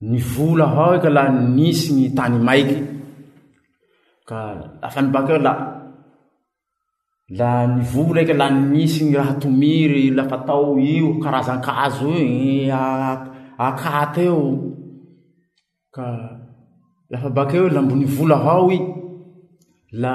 ny vola hoy ka laha nisy ny tany maiky ka lafa ny bakeo la la ny vola eka la nisy ny raha tomiry lafa atao io karazan-kazo io akata eo ka lafa bakeo la mbo ny vola hao i la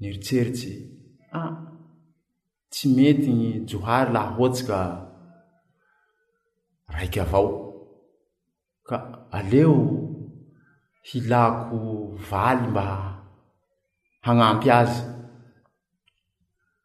Nieritseritsy i Ah! Tsy mety ny Johary laha hoatsy ka raika avao. Ka aleo hilako valy mba hagnampy azy.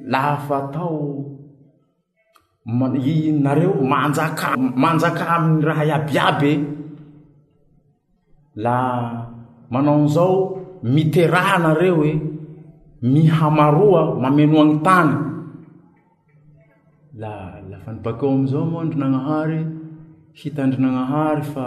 Lafa atao i nareo manjaka manjaka amin'ny raha iaby iaby e, la manao an'izao miteraha nareo e, mihamaroa mamenoa ny tany, la lafa ny bakeo am'izao moa ndry Nagnahary, hitandry Nagnahary fa.